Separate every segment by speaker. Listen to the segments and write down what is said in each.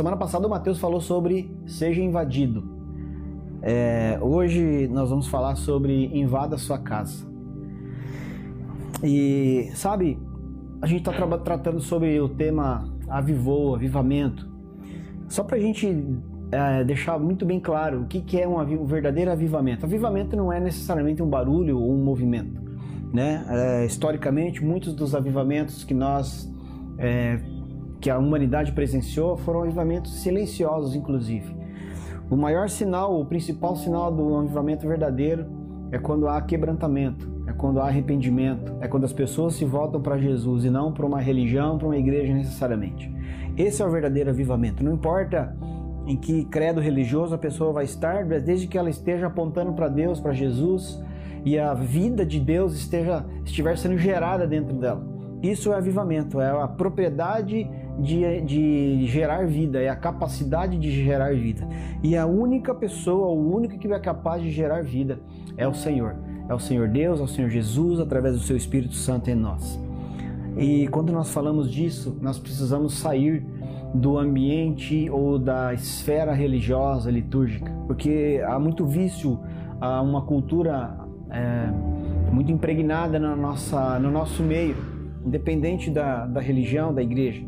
Speaker 1: semana passada o Mateus falou sobre seja invadido. É, hoje nós vamos falar sobre invada sua casa. E sabe, a gente está tra tratando sobre o tema avivou, avivamento. Só para a gente é, deixar muito bem claro o que, que é um, um, verdadeiro avivamento. Avivamento não é necessariamente um barulho ou um movimento. Né? É, historicamente, muitos dos avivamentos que nós é, que a humanidade presenciou foram avivamentos silenciosos, inclusive. O maior sinal, o principal sinal do avivamento verdadeiro é quando há quebrantamento, é quando há arrependimento, é quando as pessoas se voltam para Jesus e não para uma religião, para uma igreja necessariamente. Esse é o verdadeiro avivamento. Não importa em que credo religioso a pessoa vai estar, desde que ela esteja apontando para Deus, para Jesus, e a vida de Deus esteja estiver sendo gerada dentro dela. Isso é avivamento, é a propriedade de, de gerar vida, é a capacidade de gerar vida. E a única pessoa, o único que é capaz de gerar vida é o Senhor. É o Senhor Deus, é o Senhor Jesus, através do seu Espírito Santo em nós. E quando nós falamos disso, nós precisamos sair do ambiente ou da esfera religiosa, litúrgica, porque há muito vício, há uma cultura é, muito impregnada na nossa, no nosso meio, independente da, da religião, da igreja.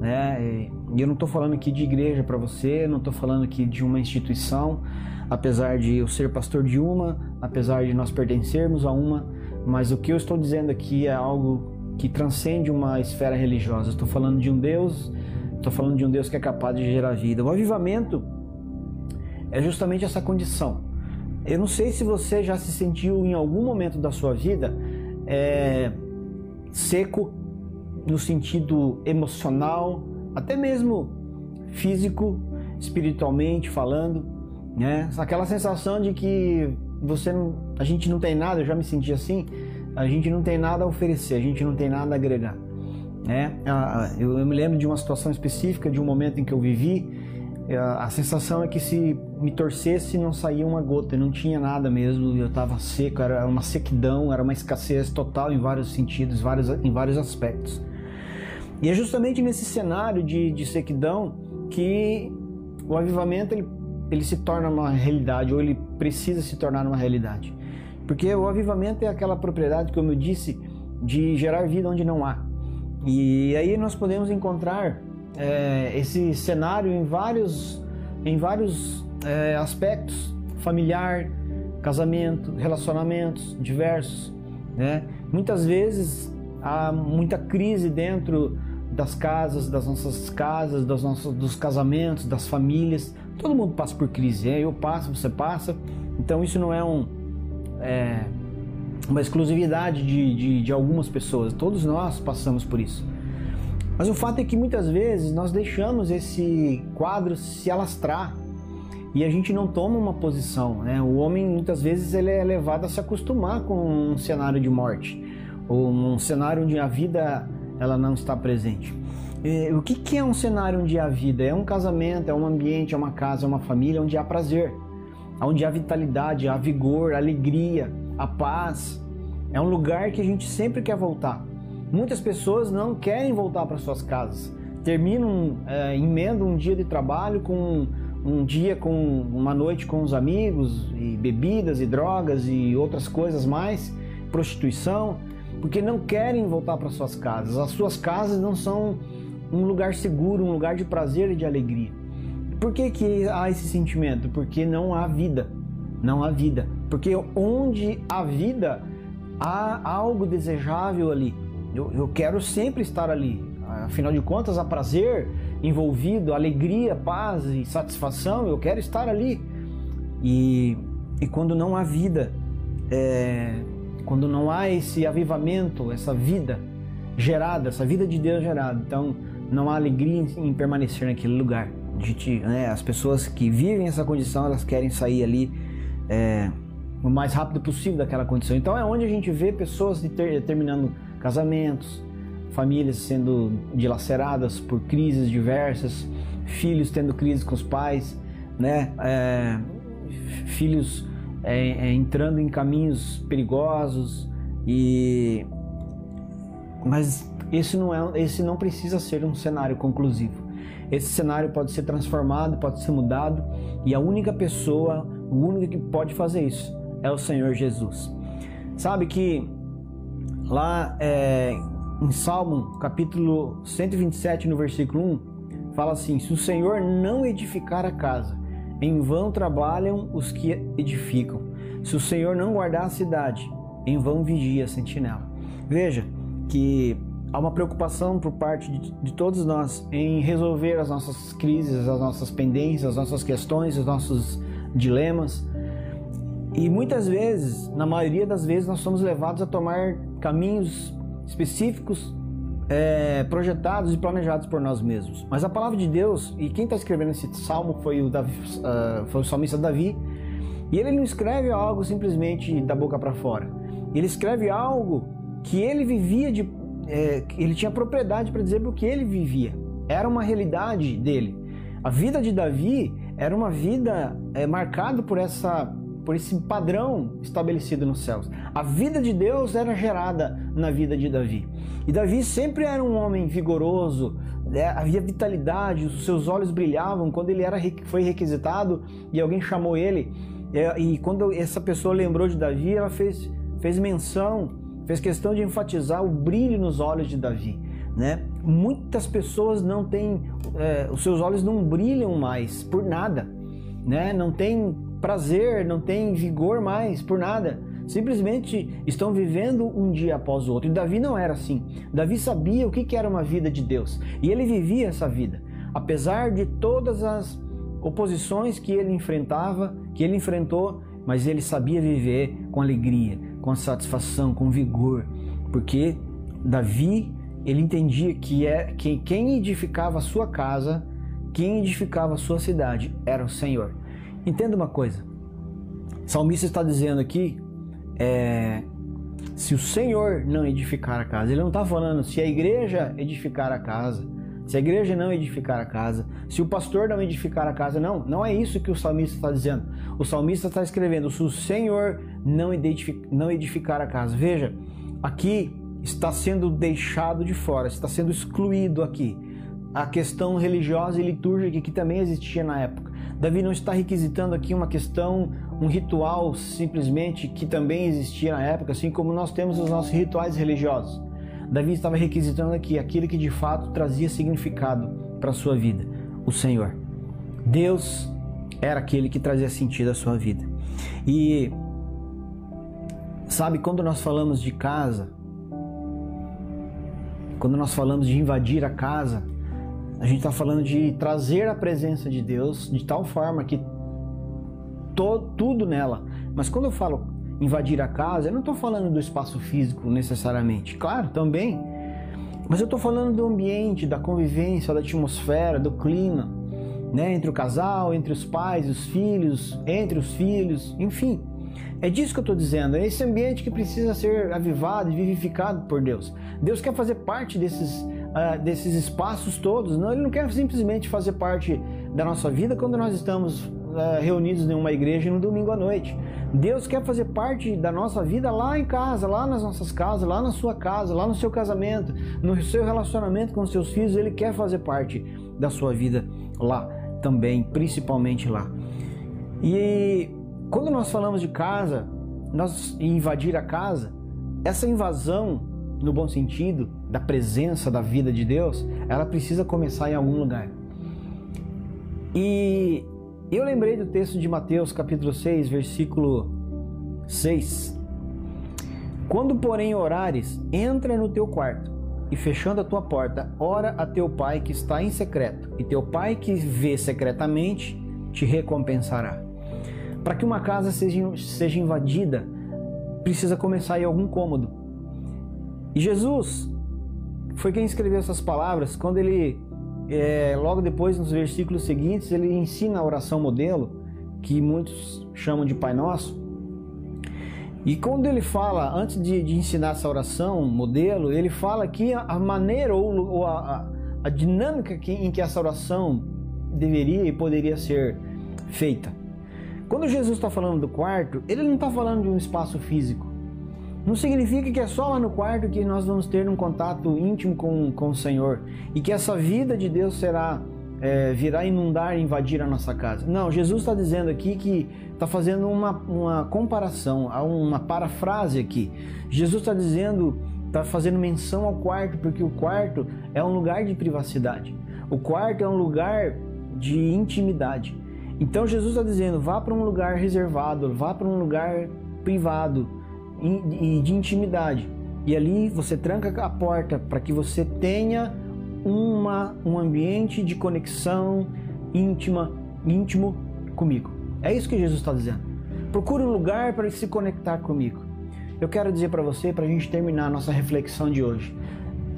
Speaker 1: Né? E eu não estou falando aqui de igreja para você, não estou falando aqui de uma instituição, apesar de eu ser pastor de uma, apesar de nós pertencermos a uma, mas o que eu estou dizendo aqui é algo que transcende uma esfera religiosa. Estou falando de um Deus, estou falando de um Deus que é capaz de gerar vida. O avivamento é justamente essa condição. Eu não sei se você já se sentiu em algum momento da sua vida é, seco no sentido emocional, até mesmo físico, espiritualmente falando, né? Aquela sensação de que você a gente não tem nada, eu já me senti assim, a gente não tem nada a oferecer, a gente não tem nada a agregar, né? Eu, eu me lembro de uma situação específica, de um momento em que eu vivi, a sensação é que se me torcesse não saía uma gota, não tinha nada mesmo, eu estava seco, era uma sequidão, era uma escassez total em vários sentidos, vários, em vários aspectos. E é justamente nesse cenário de, de sequidão que o avivamento ele, ele se torna uma realidade, ou ele precisa se tornar uma realidade. Porque o avivamento é aquela propriedade, como eu disse, de gerar vida onde não há. E aí nós podemos encontrar é, esse cenário em vários, em vários é, aspectos: familiar, casamento, relacionamentos diversos. Né? Muitas vezes há muita crise dentro das casas, das nossas casas, das nossas, dos casamentos, das famílias. Todo mundo passa por crise, é? eu passo, você passa. Então isso não é, um, é uma exclusividade de, de, de algumas pessoas. Todos nós passamos por isso. Mas o fato é que muitas vezes nós deixamos esse quadro se alastrar e a gente não toma uma posição. Né? O homem muitas vezes ele é levado a se acostumar com um cenário de morte ou um cenário onde a vida ela não está presente. E, o que, que é um cenário onde há vida? É um casamento, é um ambiente, é uma casa, é uma família onde há prazer, onde há vitalidade, há vigor, alegria, a paz. É um lugar que a gente sempre quer voltar. Muitas pessoas não querem voltar para suas casas. Terminam, é, emendam um dia de trabalho com um dia com uma noite com os amigos e bebidas e drogas e outras coisas mais, prostituição porque não querem voltar para suas casas. As suas casas não são um lugar seguro, um lugar de prazer e de alegria. Por que, que há esse sentimento? Porque não há vida. Não há vida. Porque onde há vida, há algo desejável ali. Eu, eu quero sempre estar ali. Afinal de contas, há prazer envolvido, alegria, paz e satisfação. Eu quero estar ali. E, e quando não há vida, é, quando não há esse avivamento, essa vida gerada, essa vida de Deus gerada, então não há alegria em, permanecer naquele lugar. Gente, né, as pessoas que vivem essa condição, elas querem sair ali é, o mais rápido possível daquela condição. Então é onde a gente vê pessoas ter, terminando casamentos, famílias sendo dilaceradas por crises diversas, filhos tendo crises com os pais, né? É, filhos é, é, entrando em caminhos perigosos e mas esse não é esse não precisa ser um cenário conclusivo. esse cenário pode ser transformado, pode ser mudado, e a única pessoa, o único que pode fazer isso é o Senhor Jesus. Sabe que lá é, em Salmo, capítulo 127, no versículo 1, fala assim: Se o Senhor não edificar a casa, em vão trabalham os que edificam. Se o Senhor não guardar a cidade, em vão vigia a sentinela. Veja que há uma preocupação por parte de, de, todos nós em resolver as nossas crises, as nossas pendências, as nossas questões, os nossos dilemas. E muitas vezes, na maioria das vezes, nós somos levados a tomar caminhos específicos, é, projetados e planejados por nós mesmos. Mas a palavra de Deus, e quem está escrevendo esse salmo foi o, Davi, uh, foi o salmista Davi, e ele não escreve algo simplesmente da boca para fora. Ele escreve algo que ele vivia de. É, ele tinha propriedade para dizer o que ele vivia. Era uma realidade dele. A vida de Davi era uma vida é, marcada por essa por esse padrão estabelecido nos céus. A vida de Deus era gerada na vida de Davi. E Davi sempre era um homem vigoroso, né? havia vitalidade, os seus olhos brilhavam quando ele era, foi requisitado e alguém chamou ele. É, e quando essa pessoa lembrou de Davi, ela fez, fez menção fez questão de enfatizar o brilho nos olhos de Davi. Né? Muitas pessoas não têm, é, os seus olhos não brilham mais por nada, né? não tem prazer, não tem vigor mais por nada. Simplesmente estão vivendo um dia após o outro. E Davi não era assim. Davi sabia o que era uma vida de Deus e ele vivia essa vida, apesar de todas as oposições que ele enfrentava, que ele enfrentou, mas ele sabia viver com alegria, com satisfação, com vigor, porque Davi ele entendia que é que quem edificava a sua casa, quem edificava a sua cidade era o Senhor. Entenda uma coisa, o salmista está dizendo aqui, é, se o Senhor não edificar a casa, ele não está falando se a igreja edificar a casa, se a igreja não edificar a casa, se o pastor não edificar a casa, não, não é isso que o salmista está dizendo. O salmista está escrevendo: se o Senhor não edificar, a casa. Veja, aqui está sendo deixado de fora, está sendo excluído aqui a questão religiosa e litúrgica que também existia na época. Davi não está requisitando aqui uma questão, um ritual simplesmente que também existia na época, assim como nós temos os nossos rituais religiosos. Davi estava requisitando aqui aquilo que de fato trazia significado para a sua vida, o Senhor. Deus era aquele que trazia sentido à sua vida. E sabe, quando nós falamos de casa, quando nós falamos de invadir a casa, a gente está falando de trazer a presença de Deus de tal forma que to, tudo nela. Mas quando eu falo invadir a casa, eu não estou falando do espaço físico necessariamente. Claro, também. Mas eu estou falando do ambiente, da convivência, da atmosfera, do clima, né? Entre o casal, entre os pais, os filhos, entre os filhos, enfim. É disso que eu estou dizendo. É esse ambiente que precisa ser avivado e vivificado por Deus. Deus quer fazer parte desses, uh, desses espaços todos. Não, Ele não quer simplesmente fazer parte da nossa vida quando nós estamos uh, reunidos em uma igreja no domingo à noite. Deus quer fazer parte da nossa vida lá em casa, lá nas nossas casas, lá na sua casa, lá no seu casamento, no seu relacionamento com seus filhos. Ele quer fazer parte da sua vida lá também, principalmente lá. E quando nós falamos de casa, nós invadir a casa, essa invasão, no bom sentido, da presença da vida de Deus, ela precisa começar em algum lugar. E eu lembrei do texto de Mateus, capítulo 6, versículo 6. Quando, porém, orares, entra no teu quarto e fechando a tua porta, ora a teu pai que está em secreto, e teu pai que vê secretamente te recompensará. Para que uma casa seja, seja invadida, precisa começar em algum cômodo. E Jesus foi quem escreveu essas palavras quando ele é, logo depois, nos versículos seguintes, ele ensina a oração modelo, que muitos chamam de Pai Nosso. E quando ele fala, antes de, de ensinar essa oração modelo, ele fala que a, maneira ou, ou a, a, dinâmica que, em que essa oração deveria e poderia ser feita. Quando Jesus está falando do quarto, ele não está falando de um espaço físico. Não significa que é só lá no quarto que nós vamos ter um contato íntimo com, com o Senhor e que essa vida de Deus será é, virá inundar e invadir a nossa casa. Não, Jesus está dizendo aqui que está fazendo uma, uma comparação, uma parafrase aqui. Jesus está dizendo, está fazendo menção ao quarto, porque o quarto é um lugar de privacidade. O quarto é um lugar de intimidade. Então Jesus está dizendo: vá para um lugar reservado, vá para um lugar privado e de intimidade. E ali você tranca a porta para que você tenha uma, um ambiente de conexão íntima, íntimo comigo. É isso que Jesus está dizendo. Procure um lugar para se conectar comigo. Eu quero dizer para você, para a gente terminar a nossa reflexão de hoje,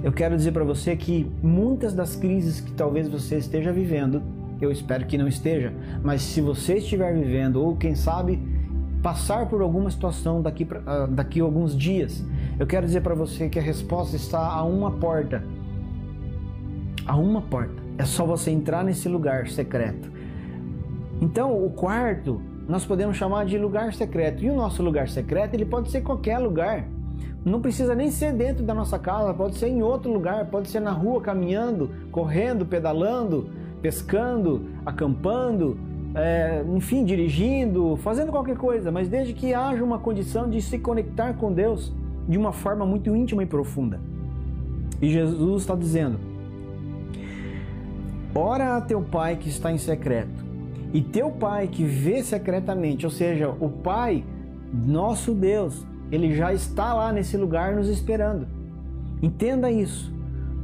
Speaker 1: eu quero dizer para você que muitas das crises que talvez você esteja vivendo, eu espero que não esteja, mas se você estiver vivendo, ou quem sabe passar por alguma situação daqui, uh, daqui a alguns dias, eu quero dizer para você que a resposta está a uma porta a uma porta. É só você entrar nesse lugar secreto. Então, o quarto nós podemos chamar de lugar secreto. E o nosso lugar secreto, ele pode ser qualquer lugar. Não precisa nem ser dentro da nossa casa, pode ser em outro lugar, pode ser na rua caminhando, correndo, pedalando, pescando, acampando, é, enfim, dirigindo, fazendo qualquer coisa, mas desde que haja uma condição de se conectar com Deus de uma forma muito íntima e profunda. E Jesus está dizendo: Ora a teu pai que está em secreto, e teu pai que vê secretamente, ou seja, o pai, nosso Deus, ele já está lá nesse lugar nos esperando. Entenda isso.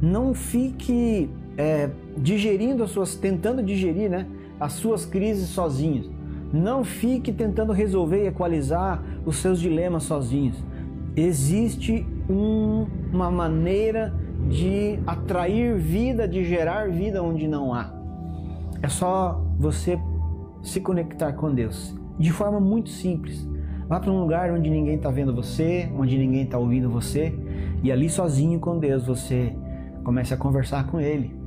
Speaker 1: Não fique é, digerindo as suas, tentando digerir, né, as suas crises sozinhos. Não fique tentando resolver e equalizar os seus dilemas sozinhos. Existe um, uma maneira de atrair vida, de gerar vida onde não há. É só você se conectar com Deus de forma muito simples. Vá para um lugar onde ninguém está vendo você, onde ninguém está ouvindo você, e ali sozinho com Deus você comece a conversar com Ele.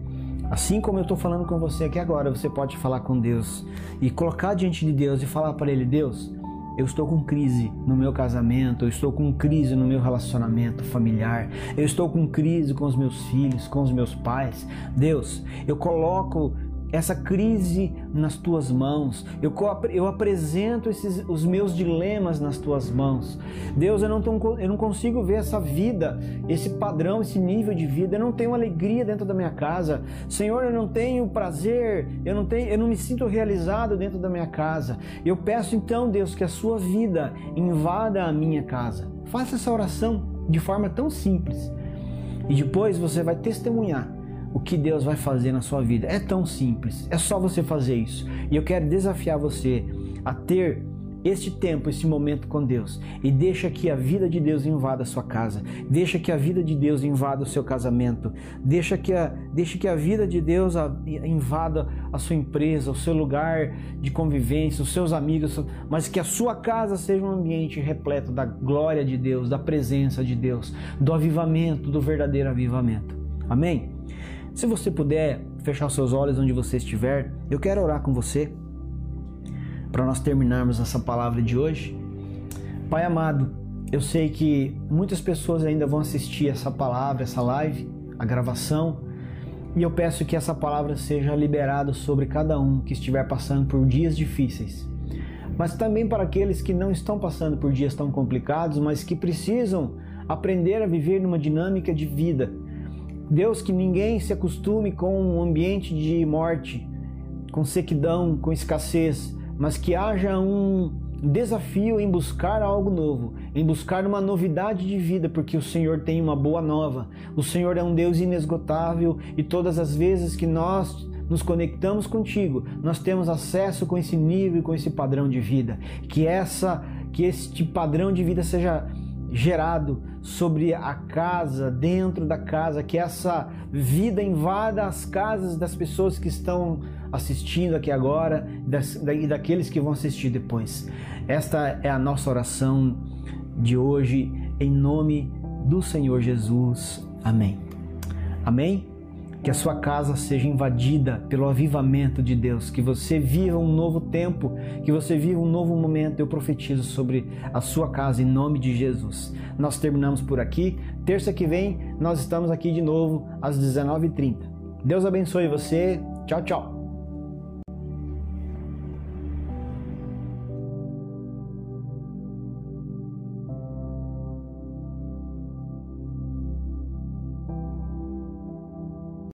Speaker 1: Assim como eu estou falando com você aqui agora, você pode falar com Deus e colocar diante de Deus e falar para Ele: Deus, eu estou com crise no meu casamento, eu estou com crise no meu relacionamento familiar, eu estou com crise com os meus filhos, com os meus pais. Deus, eu coloco essa crise nas tuas mãos. Eu, eu apresento esses, os meus dilemas nas tuas mãos. Deus, eu não, tô, eu não consigo ver essa vida, esse padrão, esse nível de vida. Eu não tenho alegria dentro da minha casa. Senhor, eu não tenho prazer, eu não, tenho, eu não me sinto realizado dentro da minha casa. Eu peço então, Deus, que a sua vida invada a minha casa. Faça essa oração de forma tão simples. E depois você vai testemunhar o que Deus vai fazer na sua vida. É tão simples, é só você fazer isso. E eu quero desafiar você a ter este tempo, esse momento com Deus e deixa que a vida de Deus invada a sua casa, deixa que a vida de Deus invada o seu casamento, deixa que a, deixa que a vida de Deus invada a sua empresa, o seu lugar de convivência, os seus amigos, mas que a sua casa seja um ambiente repleto da glória de Deus, da presença de Deus, do avivamento, do verdadeiro avivamento. Amém? Se você puder fechar seus olhos onde você estiver, eu quero orar com você para nós terminarmos essa palavra de hoje. Pai amado, eu sei que muitas pessoas ainda vão assistir essa palavra, essa live, a gravação, e eu peço que essa palavra seja liberada sobre cada um que estiver passando por dias difíceis. Mas também para aqueles que não estão passando por dias tão complicados, mas que precisam aprender a viver numa dinâmica de vida Deus, que ninguém se acostume com um ambiente de morte, com sequidão, com escassez, mas que haja um desafio em buscar algo novo, em buscar uma novidade de vida, porque o Senhor tem uma boa nova. O Senhor é um Deus inesgotável e todas as vezes que nós nos conectamos contigo, nós temos acesso com esse nível com esse padrão de vida. Que essa que este padrão de vida seja gerado sobre a casa, dentro da casa, que essa vida invada as casas das pessoas que estão assistindo aqui agora e daqueles que vão assistir depois. Esta é a nossa oração de hoje, em nome do Senhor Jesus. Amém. Amém? Que a sua casa seja invadida pelo avivamento de Deus, que você viva um novo tempo, que você viva um novo momento. Eu profetizo sobre a sua casa em nome de Jesus. Nós terminamos por aqui. Terça que vem nós estamos aqui de novo às 19h30. Deus abençoe você. Tchau. Tchau.